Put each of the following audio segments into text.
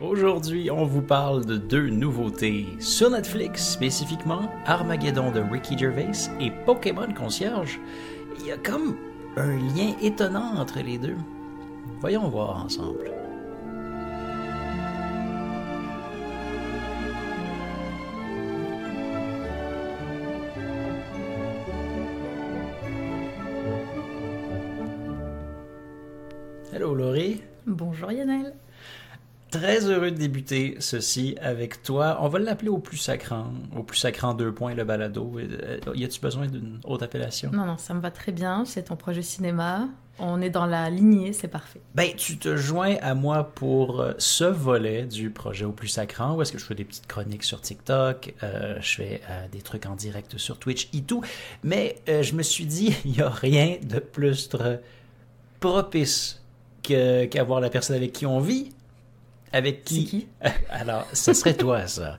Aujourd'hui, on vous parle de deux nouveautés sur Netflix, spécifiquement Armageddon de Ricky Gervais et Pokémon Concierge. Il y a comme un lien étonnant entre les deux. Voyons voir ensemble. Hello Laurie? Bonjour Yannel. Très heureux de débuter ceci avec toi. On va l'appeler au plus sacrant, au plus sacrant deux points le balado. Euh, y a-tu besoin d'une autre appellation? Non, non, ça me va très bien. C'est ton projet cinéma. On est dans la lignée, c'est parfait. Ben, tu te joins à moi pour euh, ce volet du projet au plus sacrant, où est-ce que je fais des petites chroniques sur TikTok, euh, je fais des trucs en direct sur Twitch et tout. Mais je me suis dit, il n'y a rien de plus propice qu'avoir la personne avec qui on vit avec qui? Alors, ce serait toi, ça.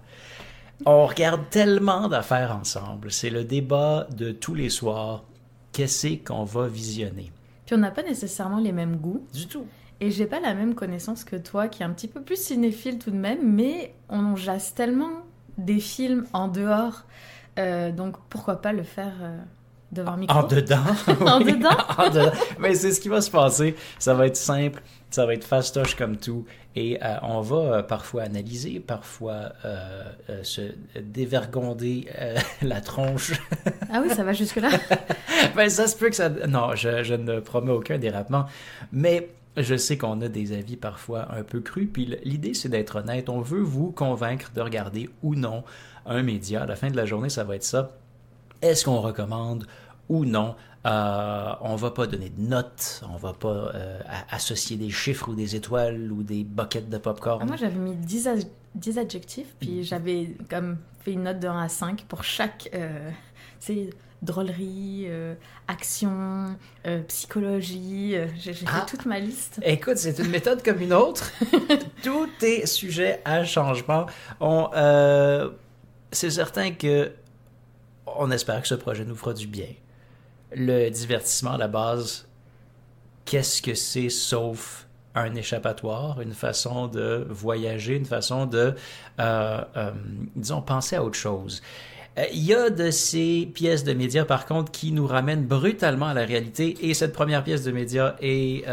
On regarde tellement d'affaires ensemble. C'est le débat de tous les soirs. Qu'est-ce qu'on va visionner? Puis on n'a pas nécessairement les mêmes goûts. Du tout. Et j'ai pas la même connaissance que toi, qui est un petit peu plus cinéphile tout de même, mais on jase tellement des films en dehors. Euh, donc pourquoi pas le faire euh, devant micro? En dedans. en dedans? en dedans. Mais c'est ce qui va se passer. Ça va être simple. Ça va être fastoche comme tout. Et euh, on va euh, parfois analyser, parfois euh, se dévergonder la tronche. ah oui, ça va jusque-là? ben, ça se peut que ça... Non, je, je ne promets aucun dérapement. Mais je sais qu'on a des avis parfois un peu crus, puis l'idée c'est d'être honnête. On veut vous convaincre de regarder ou non un média. À la fin de la journée, ça va être ça. Est-ce qu'on recommande ou non? Euh, on va pas donner de notes, on va pas euh, associer des chiffres ou des étoiles ou des buckets de popcorn. Ah, moi, j'avais mis 10, adjectifs, puis mm. j'avais comme fait une note de 1 à 5 pour chaque euh, drôlerie, euh, action, psychologie. J'ai fait ah. toute ma liste. Écoute, c'est une méthode comme une autre. Tout est sujet à changement. On, c'est certain que on espère que ce projet nous fera du bien le divertissement à la base, qu'est-ce que c'est sauf un échappatoire, une façon de voyager, une façon de, euh, euh, disons, penser à autre chose? Euh, il y a de ces pièces de médias, par contre, qui nous ramènent brutalement à la réalité, et cette première pièce de médias est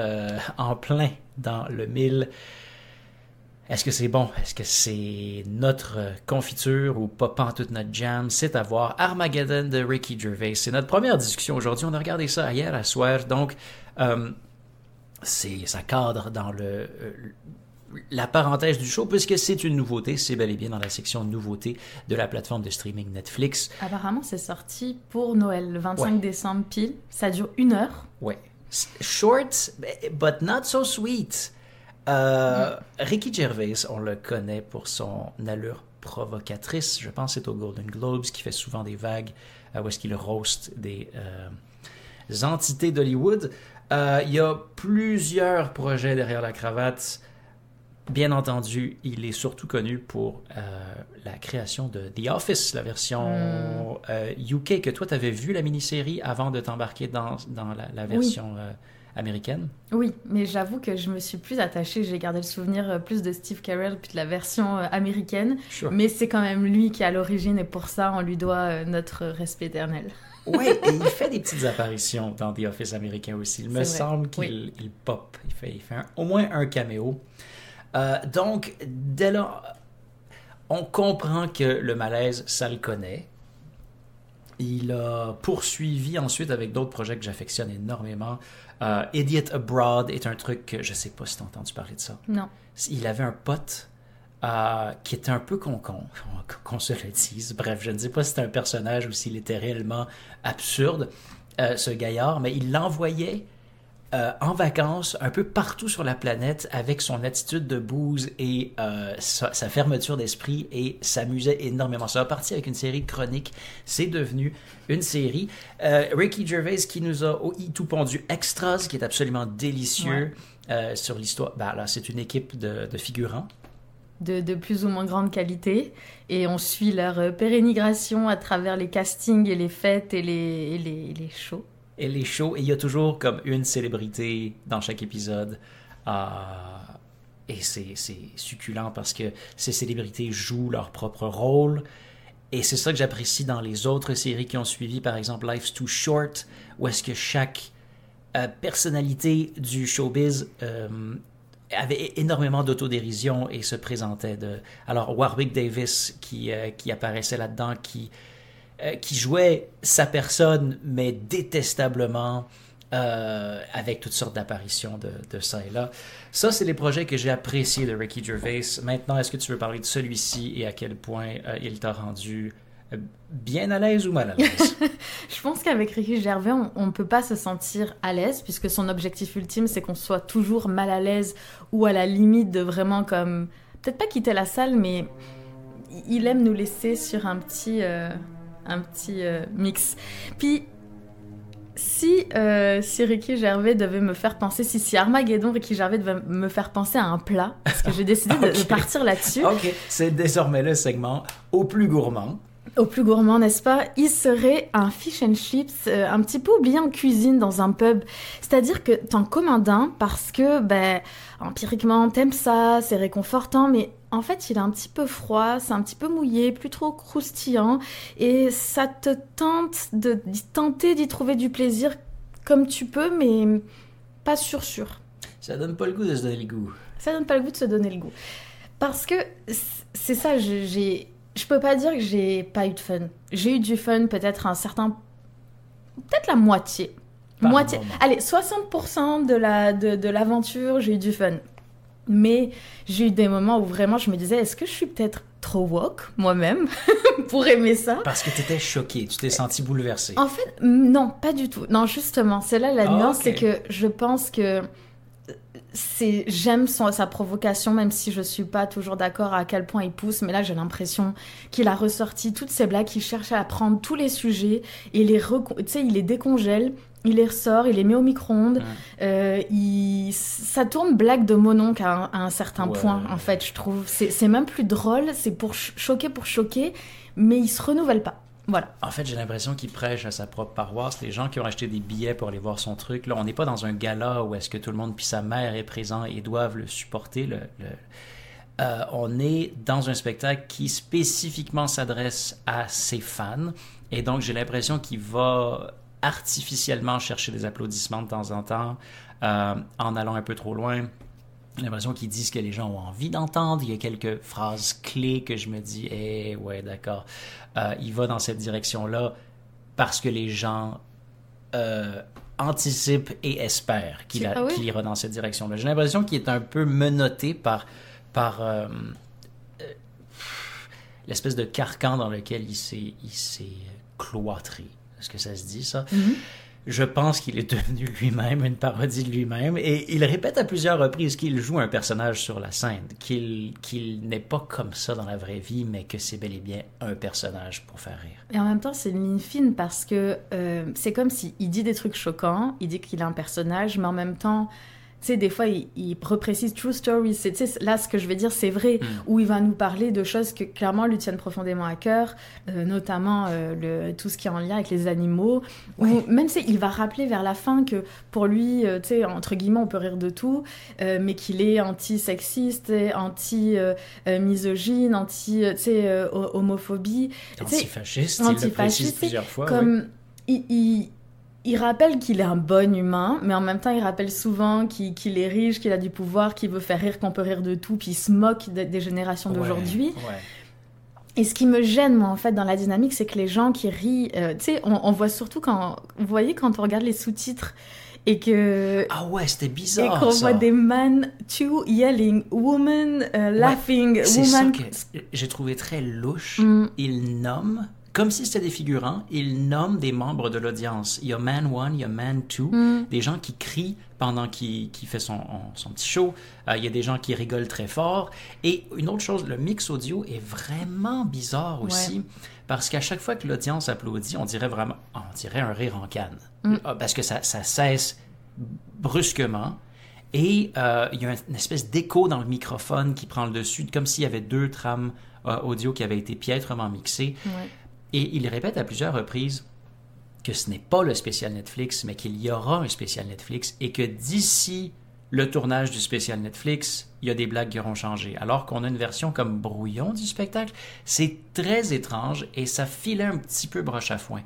en plein dans le mille. Est-ce que c'est bon? Est-ce que c'est notre confiture ou pas toute notre jam? C'est à voir. Armageddon de Ricky Gervais. C'est notre première discussion aujourd'hui. On a regardé ça hier à soir. Donc, euh, c'est ça cadre dans le, euh, la parenthèse du show puisque c'est une nouveauté. C'est bel et bien dans la section nouveautés de la plateforme de streaming Netflix. Apparemment, c'est sorti pour Noël, le 25 décembre pile. Ça dure une heure. Ouais. Short, but not so sweet. Euh, Ricky Gervais, on le connaît pour son allure provocatrice. Je pense que c'est au Golden Globes qui fait souvent des vagues euh, où est-ce qu'il roast des euh, entités d'Hollywood. il y a plusieurs projets derrière la cravate. Bien entendu, il est surtout connu pour la création de The Office, la version UK, que toi, tu avais vu la mini-série avant de t'embarquer dans, dans la, version américaine. Oui, mais j'avoue que je me suis plus attachée, j'ai gardé le souvenir euh, plus de Steve Carell puis de la version euh, américaine. Mais c'est quand même lui qui est à l'origine et pour ça, on lui doit euh, notre respect éternel. oui, et il fait des petites apparitions dans The Office américain aussi. Il me semble qu'il pop. Il fait, il fait au moins un caméo. donc, dès là, on comprend que le malaise, ça le connaît. Il a poursuivi ensuite avec d'autres projets que j'affectionne énormément. Euh, Idiot Abroad est un truc que je sais pas si tu as entendu parler de ça. Non. Il avait un pote euh, qui était un peu con-con, qu'on se le dise. Bref, je ne sais pas si c'était un personnage ou s'il était réellement absurde, euh, ce gaillard, mais il l'envoyait euh, en vacances un peu partout sur la planète avec son attitude de bouse et euh, sa, fermeture d'esprit et s'amusait énormément. Ça a parti avec une série de chroniques. C'est devenu une série. Euh, Ricky Gervais qui nous a au tout pondu Extras, qui est absolument délicieux sur l'histoire. Ben, là, c'est une équipe de, figurants. De, de, plus ou moins grande qualité et on suit leur pérénigration à travers les castings et les fêtes et les, et les, les shows elle est chaud et il y a toujours comme une célébrité dans chaque épisode. Euh, et c'est succulent parce que ces célébrités jouent leur propre rôle. Et c'est ça que j'apprécie dans les autres séries qui ont suivi, par exemple Life's Too Short, où est-ce que chaque euh, personnalité du showbiz euh, avait énormément d'autodérision et se présentait de... Alors Warwick Davis qui, qui apparaissait là-dedans, qui, qui jouait sa personne, mais détestablement, avec toutes sortes d'apparitions de, ça et là. Ça, c'est les projets que j'ai appréciés de Ricky Gervais. Maintenant, est-ce que tu veux parler de celui-ci et à quel point il t'a rendu bien à l'aise ou mal à l'aise? Je pense qu'avec Ricky Gervais, on ne peut pas se sentir à l'aise, puisque son objectif ultime, c'est qu'on soit toujours mal à l'aise ou à la limite de vraiment comme... Peut-être pas quitter la salle, mais il aime nous laisser sur un petit, euh, un petit euh, mix. Puis, si, euh, si Ricky Gervais devait me faire penser, si, si Armageddon, Ricky Gervais devait me faire penser à un plat, parce que j'ai décidé de, partir là-dessus. Ok, c'est désormais le segment au plus gourmand. Au plus gourmand, n'est-ce pas? Il serait un fish and chips euh, un petit peu oublié en cuisine dans un pub. C'est-à-dire que t'en commandes un parce que, ben, empiriquement, t'aimes ça, c'est réconfortant, mais en fait, il est un petit peu froid, c'est un petit peu mouillé, plus trop croustillant, et ça te tente de tenter d'y trouver du plaisir comme tu peux, mais pas sûr sûr. Ça donne pas le goût de se donner le goût. Ça donne pas le goût de se donner le goût. Parce que c'est ça, j'ai je peux pas dire que j'ai pas eu de fun. J'ai eu du fun, peut-être un certain. Peut-être la moitié. moitié. Allez, 60% de la de, l'aventure, j'ai eu du fun. Mais j'ai eu des moments où vraiment je me disais, est-ce que je suis peut-être trop woke moi-même pour aimer ça? Parce que tu étais choquée, tu t'es sentie bouleversée. En fait, non, pas du tout. Non, justement, c'est là la ah, nuance, c'est que je pense que c'est j'aime sa provocation même si je suis pas toujours d'accord à quel point il pousse mais là j'ai l'impression qu'il a ressorti toutes ces blagues qu'il cherche à prendre tous les sujets et les il les décongèle il les ressort, il les met au micro-ondes. Euh, il... Ça tourne blague de mononc à, un, certain point, en fait, je trouve. C'est même plus drôle, c'est pour choquer pour choquer, mais il se renouvelle pas. Voilà. En fait, j'ai l'impression qu'il prêche à sa propre paroisse. Les gens qui ont acheté des billets pour aller voir son truc, là, on n'est pas dans un gala où est-ce que tout le monde puis sa mère est présent et doivent le supporter. Euh, on est dans un spectacle qui spécifiquement s'adresse à ses fans. Et donc, j'ai l'impression qu'il va artificiellement chercher des applaudissements de temps en temps, euh, en allant un peu trop loin. J'ai l'impression qu'ils disent que les gens ont envie d'entendre. Il y a quelques phrases clés que je me dis, eh ouais, d'accord. Euh, il va dans cette direction-là parce que les gens euh, anticipent et espèrent qu'il ah ira dans cette direction-là. J'ai l'impression qu'il est un peu menotté par, par euh, l'espèce de carcan dans lequel il s'est cloîtré. Est-ce que ça se dit, ça? Mm-hmm je pense qu'il est devenu lui-même une parodie de lui-même et il répète à plusieurs reprises qu'il joue un personnage sur la scène, qu'il n'est pas comme ça dans la vraie vie, mais que c'est bel et bien un personnage pour faire rire. Et en même temps, c'est une ligne fine parce que euh, c'est comme s'il dit des trucs choquants, il dit qu'il est un personnage, mais en même temps, sais, des fois, il, il reprécise true stories. C'est, là, ce que je vais dire, c'est vrai, mm. où il va nous parler de choses que clairement lui tiennent profondément à cœur, euh, notamment euh, le, tout ce qui est en lien avec les animaux. Ou même, si il va rappeler vers la fin que pour lui, euh, tu sais, entre guillemets, on peut rire de tout, mais qu'il est anti-sexiste, anti-misogyne, anti, tu sais, homophobie. Antifasciste, il plusieurs fois. Comme, il il rappelle qu'il est un bon humain, mais en même temps, il rappelle souvent qu'il est riche, qu'il a du pouvoir, qu'il veut faire rire, qu'on peut rire de tout, puis il se moque des, générations d'aujourd'hui. Et ce qui me gêne, moi, en fait, dans la dynamique, c'est que les gens qui rient, euh, tu sais, on, voit surtout quand, vous voyez, quand on regarde les sous-titres et que ah ouais c'était bizarre et qu'on voit des men too yelling woman uh, laughing ouais, woman ça que j'ai trouvé très louche mm. ils nomment comme si c'était des figurants, ils nomment des membres de l'audience. Il y a Man One, il y a Man Two, mm. des gens qui crient pendant qu'il fait son, son, petit show. Euh, il y a des gens qui rigolent très fort. Et une autre chose, le mix audio est vraiment bizarre aussi, parce qu'à chaque fois que l'audience applaudit, on dirait vraiment, on dirait un rire en canne, mm. euh, parce que ça, ça, cesse brusquement. Et euh, il y a une espèce d'écho dans le microphone qui prend le dessus, comme s'il y avait deux trames audio qui avaient été piètrement mixées. Et il répète à plusieurs reprises que ce n'est pas le spécial Netflix, mais qu'il y aura un spécial Netflix et que d'ici le tournage du spécial Netflix, il y a des blagues qui auront changé. Alors qu'on a une version comme brouillon du spectacle, c'est très étrange et ça filait un petit peu broche à foin.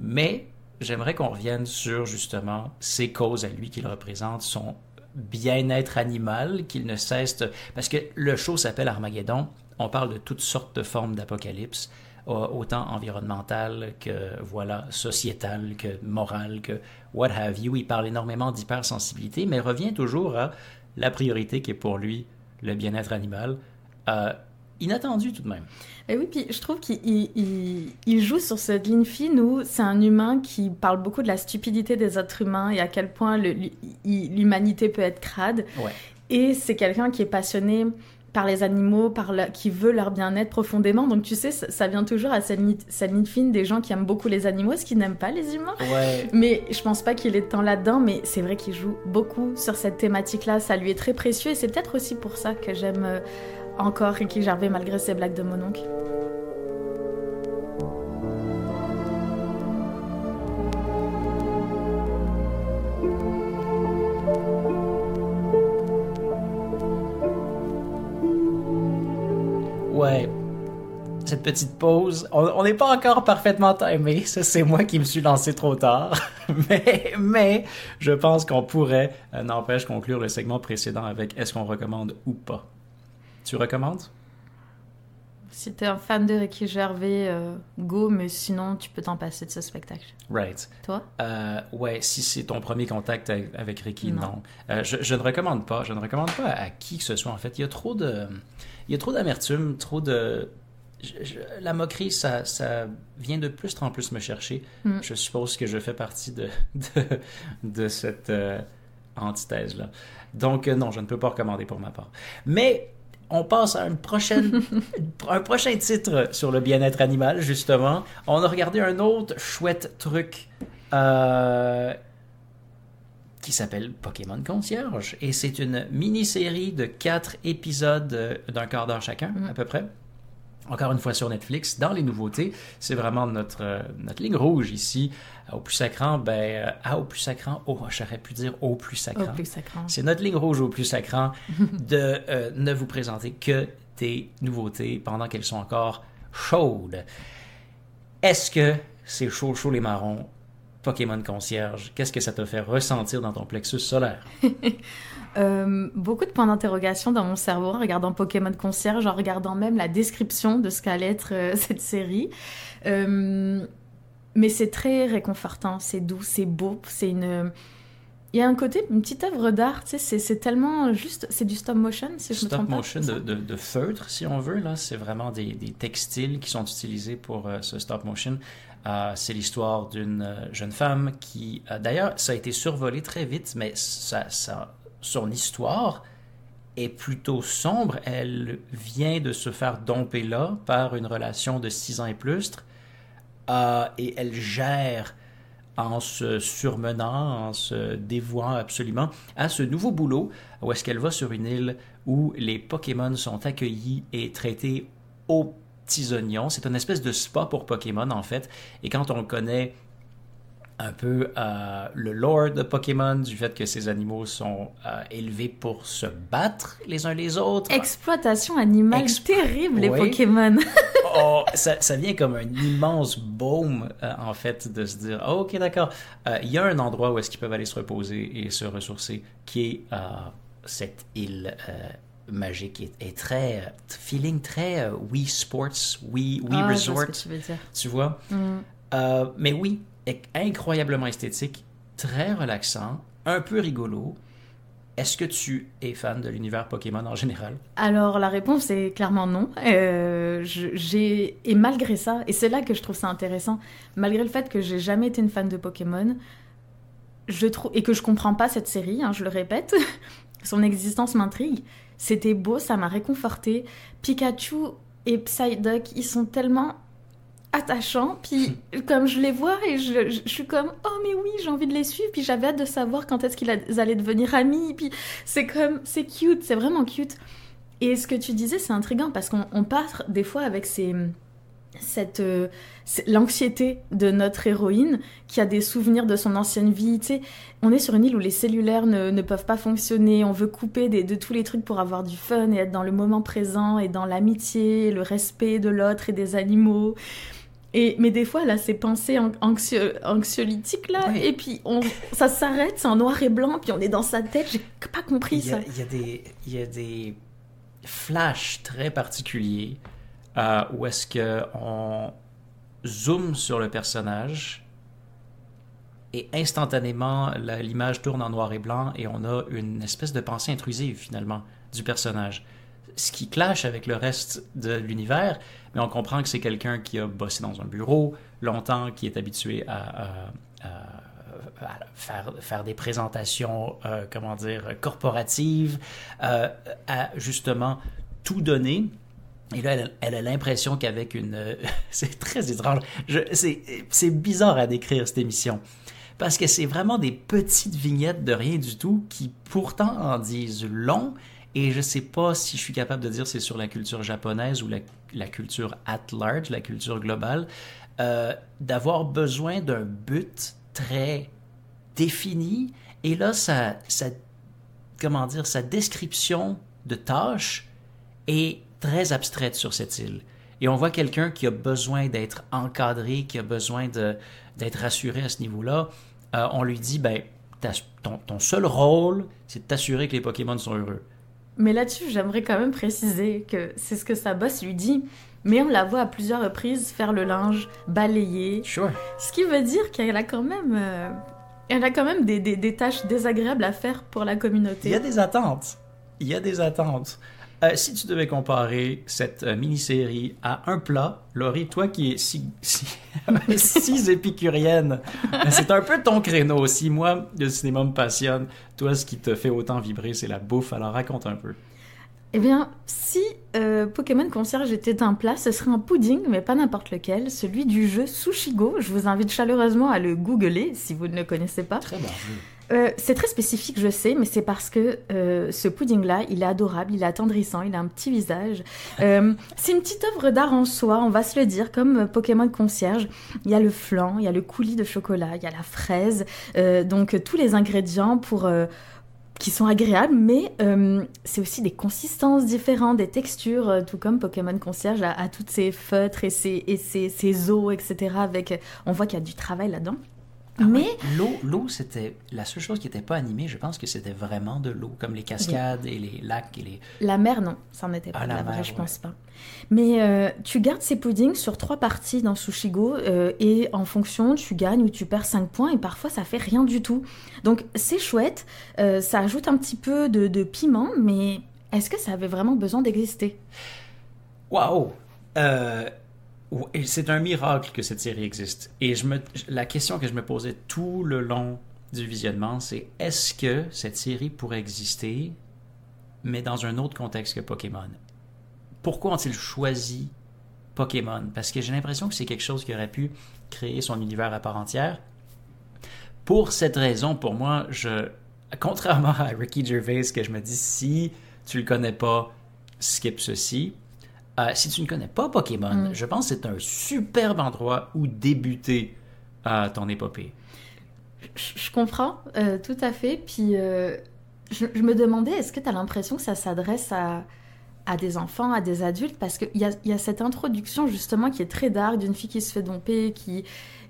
Mais j'aimerais qu'on revienne sur justement ces causes à lui qu'il représente, son bien-être animal, qu'il ne cesse de... Parce que le show s'appelle Armageddon, on parle de toutes sortes de formes d'apocalypse, autant environnementales que voilà sociétales, que morales, que what have you. Il parle énormément d'hypersensibilité, mais revient toujours à la priorité qui est pour lui le bien-être animal. Euh, inattendu tout de même. Et oui, puis je trouve qu'il il, joue sur cette ligne fine où c'est un humain qui parle beaucoup de la stupidité des êtres humains et à quel point l'humanité peut être crade. Ouais. Et c'est quelqu'un qui est passionné par les animaux, par qui veut leur bien-être profondément. Donc tu sais, ça, vient toujours à cette ligne, fine des gens qui aiment beaucoup les animaux, ce qui n'aiment pas les humains. Ouais. Mais je pense pas qu'il est tant là-dedans, mais c'est vrai qu'il joue beaucoup sur cette thématique-là. Ça lui est très précieux et c'est peut-être aussi pour ça que j'aime euh, encore Ricky Gervais malgré ses blagues de mon petite pause, on n'est pas encore parfaitement timé, ça c'est moi qui me suis lancé trop tard, mais, mais je pense qu'on pourrait, euh, n'empêche, conclure le segment précédent avec est-ce qu'on recommande ou pas. Tu recommandes? Si t'es un fan de Ricky Gervais, euh, go, mais sinon tu peux t'en passer de ce spectacle. Right. Toi? Euh, Ouais, si c'est ton premier contact avec Ricky, non. Euh, je, ne recommande pas. Je ne recommande pas à qui que ce soit. En fait, il y a trop de, il y a trop d'amertume, trop de. La moquerie, ça, ça vient de plus en plus me chercher. Mm. Je suppose que je fais partie de, de, de cette antithèse-là. Donc, non, je ne peux pas recommander pour ma part. Mais on passe à une prochaine, un prochain titre sur le bien-être animal, justement. On a regardé un autre chouette truc euh, qui s'appelle Pokémon Concierge. Et c'est une mini-série de quatre épisodes d'un quart d'heure chacun, mm. à peu près encore une fois sur Netflix, dans les nouveautés. C'est vraiment notre, euh, notre ligne rouge ici. Au plus sacrant, ben, euh, au plus sacrant, oh, j'aurais pu dire au plus sacrant. Au plus sacrant. C'est notre ligne rouge au plus sacrant de euh, ne vous présenter que des nouveautés pendant qu'elles sont encore chaudes. Est-ce que c'est chaud, chaud les marrons, Pokémon Concierge, qu'est-ce que ça te fait ressentir dans ton plexus solaire? Euh, beaucoup de points d'interrogation dans mon cerveau en regardant Pokémon Concierge, en regardant même la description de ce qu'allait être euh, cette série. Euh, mais c'est très réconfortant, c'est doux, c'est beau, c'est une... Il y a un côté, une petite œuvre d'art, tu sais, c'est tellement juste, c'est du stop motion, si je me trompe pas. Stop motion de, de, feutre, si on veut, là, c'est vraiment des, des, textiles qui sont utilisés pour ce stop motion. c'est l'histoire d'une jeune femme qui, d'ailleurs, ça a été survolé très vite, mais ça, ça son histoire est plutôt sombre. Elle vient de se faire domper là par une relation de six ans et plus. Euh, et elle gère en se surmenant, en se dévouant absolument à ce nouveau boulot où est-ce qu'elle va sur une île où les Pokémon sont accueillis et traités aux petits oignons. C'est une espèce de spa pour Pokémon en fait. Et quand on connaît un peu euh, le lore de Pokémon, du fait que ces animaux sont euh, élevés pour se battre les uns les autres. Exploitation animale terrible, les Pokémon. oh, ça, ça, vient comme un immense baume, euh, en fait, de se dire, oh, ok, d'accord, il y a un endroit où est-ce qu'ils peuvent aller se reposer et se ressourcer, qui est cette île magique et, très feeling très Wii Sports, Wii, Wii ah, Resort. tu, veux dire. tu vois? Mm. mais oui, incroyablement esthétique, très relaxant, un peu rigolo. Est-ce que tu es fan de l'univers Pokémon en général? Alors la réponse est clairement non. Euh, j'ai et malgré ça, et c'est là que je trouve ça intéressant, malgré le fait que j'ai jamais été une fan de Pokémon, je trouve et que je comprends pas cette série, hein, je le répète, son existence m'intrigue. C'était beau, ça m'a réconforté. Pikachu et Psyduck, ils sont tellement attachant. Puis comme je les vois et je, suis comme oh mais oui j'ai envie de les suivre. Puis j'avais hâte de savoir quand est-ce qu'ils allaient devenir amis. Puis c'est comme c'est cute, c'est vraiment cute. Et ce que tu disais c'est intriguant parce qu'on part des fois avec ces cette euh, l'anxiété de notre héroïne qui a des souvenirs de son ancienne vie. Tu sais, on est sur une île où les cellulaires ne, ne peuvent pas fonctionner. On veut couper des- de tous les trucs pour avoir du fun et être dans le moment présent et dans l'amitié, le respect de l'autre et des animaux. Et, mais des fois, là, ces pensées an- anxio- anxiolytiques, là, Oui. et puis on, ça s'arrête, c'est en noir et blanc, puis on est dans sa tête. J'ai pas compris Il y, ça. a, il y a des, il y a des flashs très particuliers euh, où est-ce qu'on zoome sur le personnage et instantanément l'image tourne en noir et blanc et on a une espèce de pensée intrusive finalement du personnage. Ce qui clash avec le reste de l'univers, mais on comprend que c'est quelqu'un qui a bossé dans un bureau longtemps, qui est habitué à, faire, des présentations, euh, comment dire, corporatives, euh, à justement tout donner. Et là, elle, a l'impression qu'avec une... c'est très étrange. C'est bizarre à décrire cette émission. Parce que c'est vraiment des petites vignettes de rien du tout qui pourtant en disent long. Et je sais pas si je suis capable de dire c'est sur la culture japonaise ou la, culture at large, la culture globale, euh, d'avoir besoin d'un but très défini. Et là, sa, comment dire, sa description de tâche est très abstraite sur cette île. Et on voit quelqu'un qui a besoin d'être encadré, qui a besoin d'être rassuré à ce niveau-là. Euh, on lui dit, ben, ton, ton seul rôle, c'est de t'assurer que les Pokémon sont heureux. Mais là-dessus, j'aimerais quand même préciser que c'est ce que sa boss lui dit. Mais on la voit à plusieurs reprises faire le linge, balayer. Sure. Ce qui veut dire qu'elle a quand même, euh, elle a quand même des, des- des tâches désagréables à faire pour la communauté. Il y a des attentes. Il y a des attentes. Euh, si tu devais comparer cette euh, mini-série à un plat, Laurie, toi qui es si, si, si épicurienne, c'est un peu ton créneau aussi. Moi, le cinéma me passionne. Toi, ce qui te fait autant vibrer, c'est la bouffe. Alors raconte un peu. Eh bien, si euh, Pokémon Concierge était un plat, ce serait un pudding, mais pas n'importe lequel, celui du jeu Sushigo. Je vous invite chaleureusement à le googler si vous ne le connaissez pas. Très jeu. Euh, c'est très spécifique, je sais, mais c'est parce que euh, ce pudding-là, il est adorable, il est attendrissant, il a un petit visage. Euh, c'est une petite œuvre d'art en soi, on va se le dire, comme Pokémon Concierge. Il y a le flan, il y a le coulis de chocolat, il y a la fraise, donc tous les ingrédients pour... qui sont agréables, mais c'est aussi des consistances différentes, des textures, tout comme Pokémon Concierge a, a toutes ses feutres et ses, et ses os, etc. Avec, on voit qu'il y a du travail là-dedans. Ah mais oui, l'eau, l'eau, c'était la seule chose qui n'était pas animée. Je pense que c'était vraiment de l'eau, comme les cascades et les lacs et les. La mer, non, ça n'en était pas. Ah, la mer, je ouais. pense pas. Mais euh, tu gardes ces puddings sur trois parties dans Sushigo euh, et en fonction, tu gagnes ou tu perds 5 points et parfois ça fait rien du tout. Donc c'est chouette, euh, ça ajoute un petit peu de, de piment, mais est-ce que ça avait vraiment besoin d'exister? Waouh! C'est un miracle que cette série existe. Et la question que je me posais tout le long du visionnement, c'est est-ce que cette série pourrait exister, mais dans un autre contexte que Pokémon? Pourquoi ont-ils choisi Pokémon? Parce que j'ai l'impression que c'est quelque chose qui aurait pu créer son univers à part entière. Pour cette raison, pour moi, contrairement à Ricky Gervais, que je me dis si tu le connais pas, skip ceci. Euh, si tu ne connais pas Pokémon, Mm. je pense que c'est un superbe endroit où débuter euh, ton épopée. Je, je comprends euh, tout à fait. Puis euh, je, je me demandais, est-ce que tu as l'impression que ça s'adresse à, à des enfants, à des adultes? Parce qu'il y a, y a cette introduction justement qui est très dark d'une fille qui se fait domper, qui,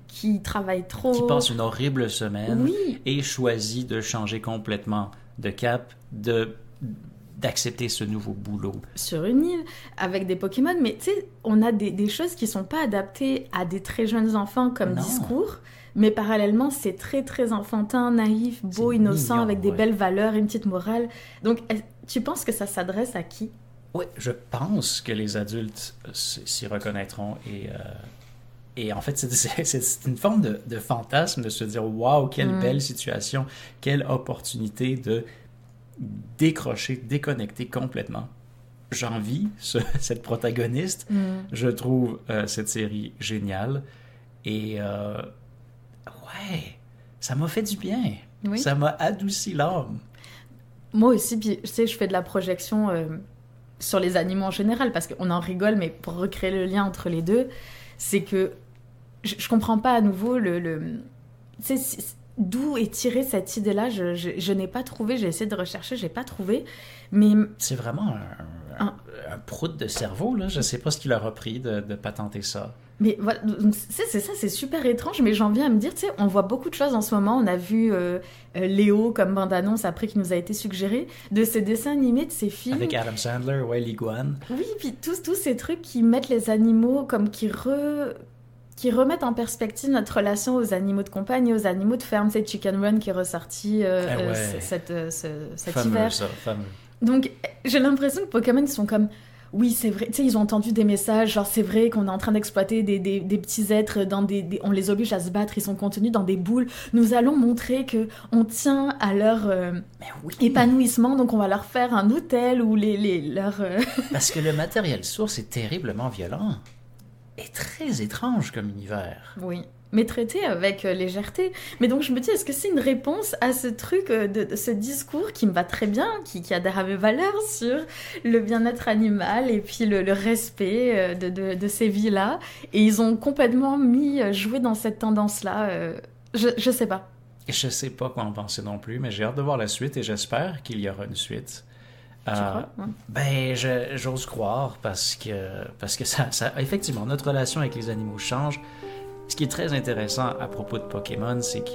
qui travaille trop. Qui passe une horrible semaine Oui, et choisit de changer complètement de cap, de d'accepter ce nouveau boulot. sur une île avec des Pokémon, mais tu sais, on a des, des choses qui sont pas adaptées à des très jeunes enfants comme Non. discours, mais parallèlement, c'est très très enfantin, naïf, beau, innocent, mignon, avec des ouais. belles valeurs, une petite morale. Donc, tu penses que ça s'adresse à qui? Oui, je pense que les adultes s'y reconnaîtront et euh, et en fait, c'est- une forme de, de fantasme de se dire waouh, quelle Mm. belle situation, quelle opportunité de décrocher, déconnecter complètement. J'envie ce- cette protagoniste. Je trouve euh, cette série géniale et euh, ouais, ça m'a fait du bien. Oui. Ça m'a adouci l'âme. Moi aussi, puis tu sais, je fais de la projection euh, sur les animaux en général, parce qu'on en rigole, mais pour recréer le lien entre les deux, c'est que je, je comprends pas à nouveau le. le tu sais, si- D'où est tirée cette idée-là Je, je, je n'ai pas trouvé, j'ai essayé de rechercher, j'ai pas trouvé. Mais C'est vraiment un, un, un prout de cerveau, là. Je sais pas ce qu'il a pris de, de patenter ça. Mais voilà, c'est ça, c'est super étrange, mais j'en viens à me dire, tu sais, on voit beaucoup de choses en ce moment. On a vu euh, euh, Léo comme bande-annonce après qui nous a été suggéré, de ces dessins animés, de ces films. Avec Adam Sandler, ouais, l'iguane. Oui, puis tous, tous ces trucs qui mettent les animaux comme qui re... qui remettent en perspective notre relation aux animaux de compagnie, aux animaux de ferme. C'est Chicken Run qui est ressorti euh, Ah euh, ouais. c- cet, euh, ce- cet fameux, hiver. ça, fameux. Donc, j'ai l'impression que Pokémon, ils sont comme. Oui, c'est vrai. Tu sais, ils ont entendu des messages, genre c'est vrai qu'on est en train d'exploiter des, des, des petits êtres dans des, des- On les oblige à se battre, ils sont contenus dans des boules. Nous allons montrer que on tient à leur euh, oui, épanouissement, donc on va leur faire un hôtel où les, les, leurs. euh, parce que le matériel source est terriblement violent et très étrange comme univers. Oui. Mais traité avec euh, légèreté. Mais donc je me dis, est-ce que c'est une réponse à ce truc, euh, de, de ce discours qui me va très bien, qui, à mes valeurs sur le bien-être animal et puis le, le respect euh, de, de, de ces vies-là? Et ils ont complètement mis, joué dans cette tendance-là. je, je sais pas. Je sais pas quoi en penser non plus, mais j'ai hâte de voir la suite et j'espère qu'il y aura une suite. Tu Euh, crois? Ouais. Ben, je- j'ose croire parce que, parce que ça, ça, effectivement, notre relation avec les animaux change. Ce qui est très intéressant à propos de Pokémon, c'est que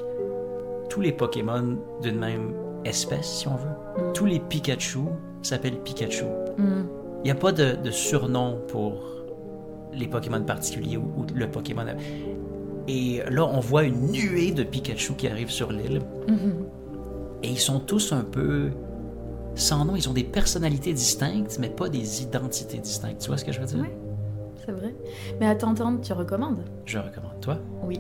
tous les Pokémon d'une même espèce, si on veut, Mm. tous les Pikachu s'appellent Pikachu. Mm. Il n'y a pas de, de surnom pour les Pokémon particuliers ou, ou le Pokémon. Et là, on voit une nuée de Pikachu qui arrive sur l'île. Mhm. Et ils sont tous un peu sans nom. Ils ont des personnalités distinctes, mais pas des identités distinctes. Tu vois ce que je veux dire? Ouais. C'est vrai. Mais à t'entendre, tu recommandes? Je recommande. Toi? Oui.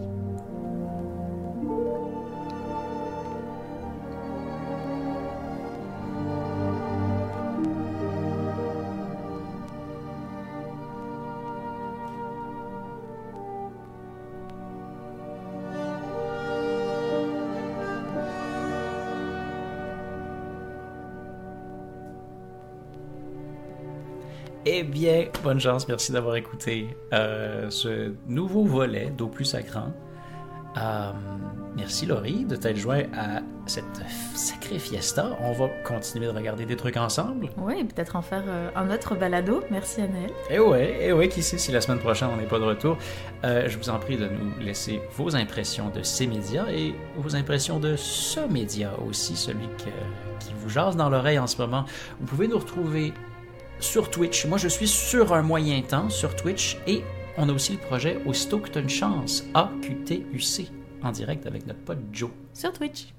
Eh bien, bonne chance. Merci d'avoir écouté euh, ce nouveau volet d'Au plus sacrant. Euh, merci Laurie de t'être joint à cette sacrée fiesta. On va continuer de regarder des trucs ensemble. Oui, et peut-être en faire euh, un autre balado. Merci Anaël. Eh ouais, eh ouais, qui sait si la semaine prochaine on n'est pas de retour. Euh, je vous en prie de nous laisser vos impressions de ces médias et vos impressions de ce média aussi, celui que- qui vous jase dans l'oreille en ce moment. Vous pouvez nous retrouver sur Twitch. Moi, je suis sur un moyen temps sur Twitch et on a aussi le projet Aussitôt que t'as une chance, AQTUC, en direct avec notre pote Joe. Sur Twitch.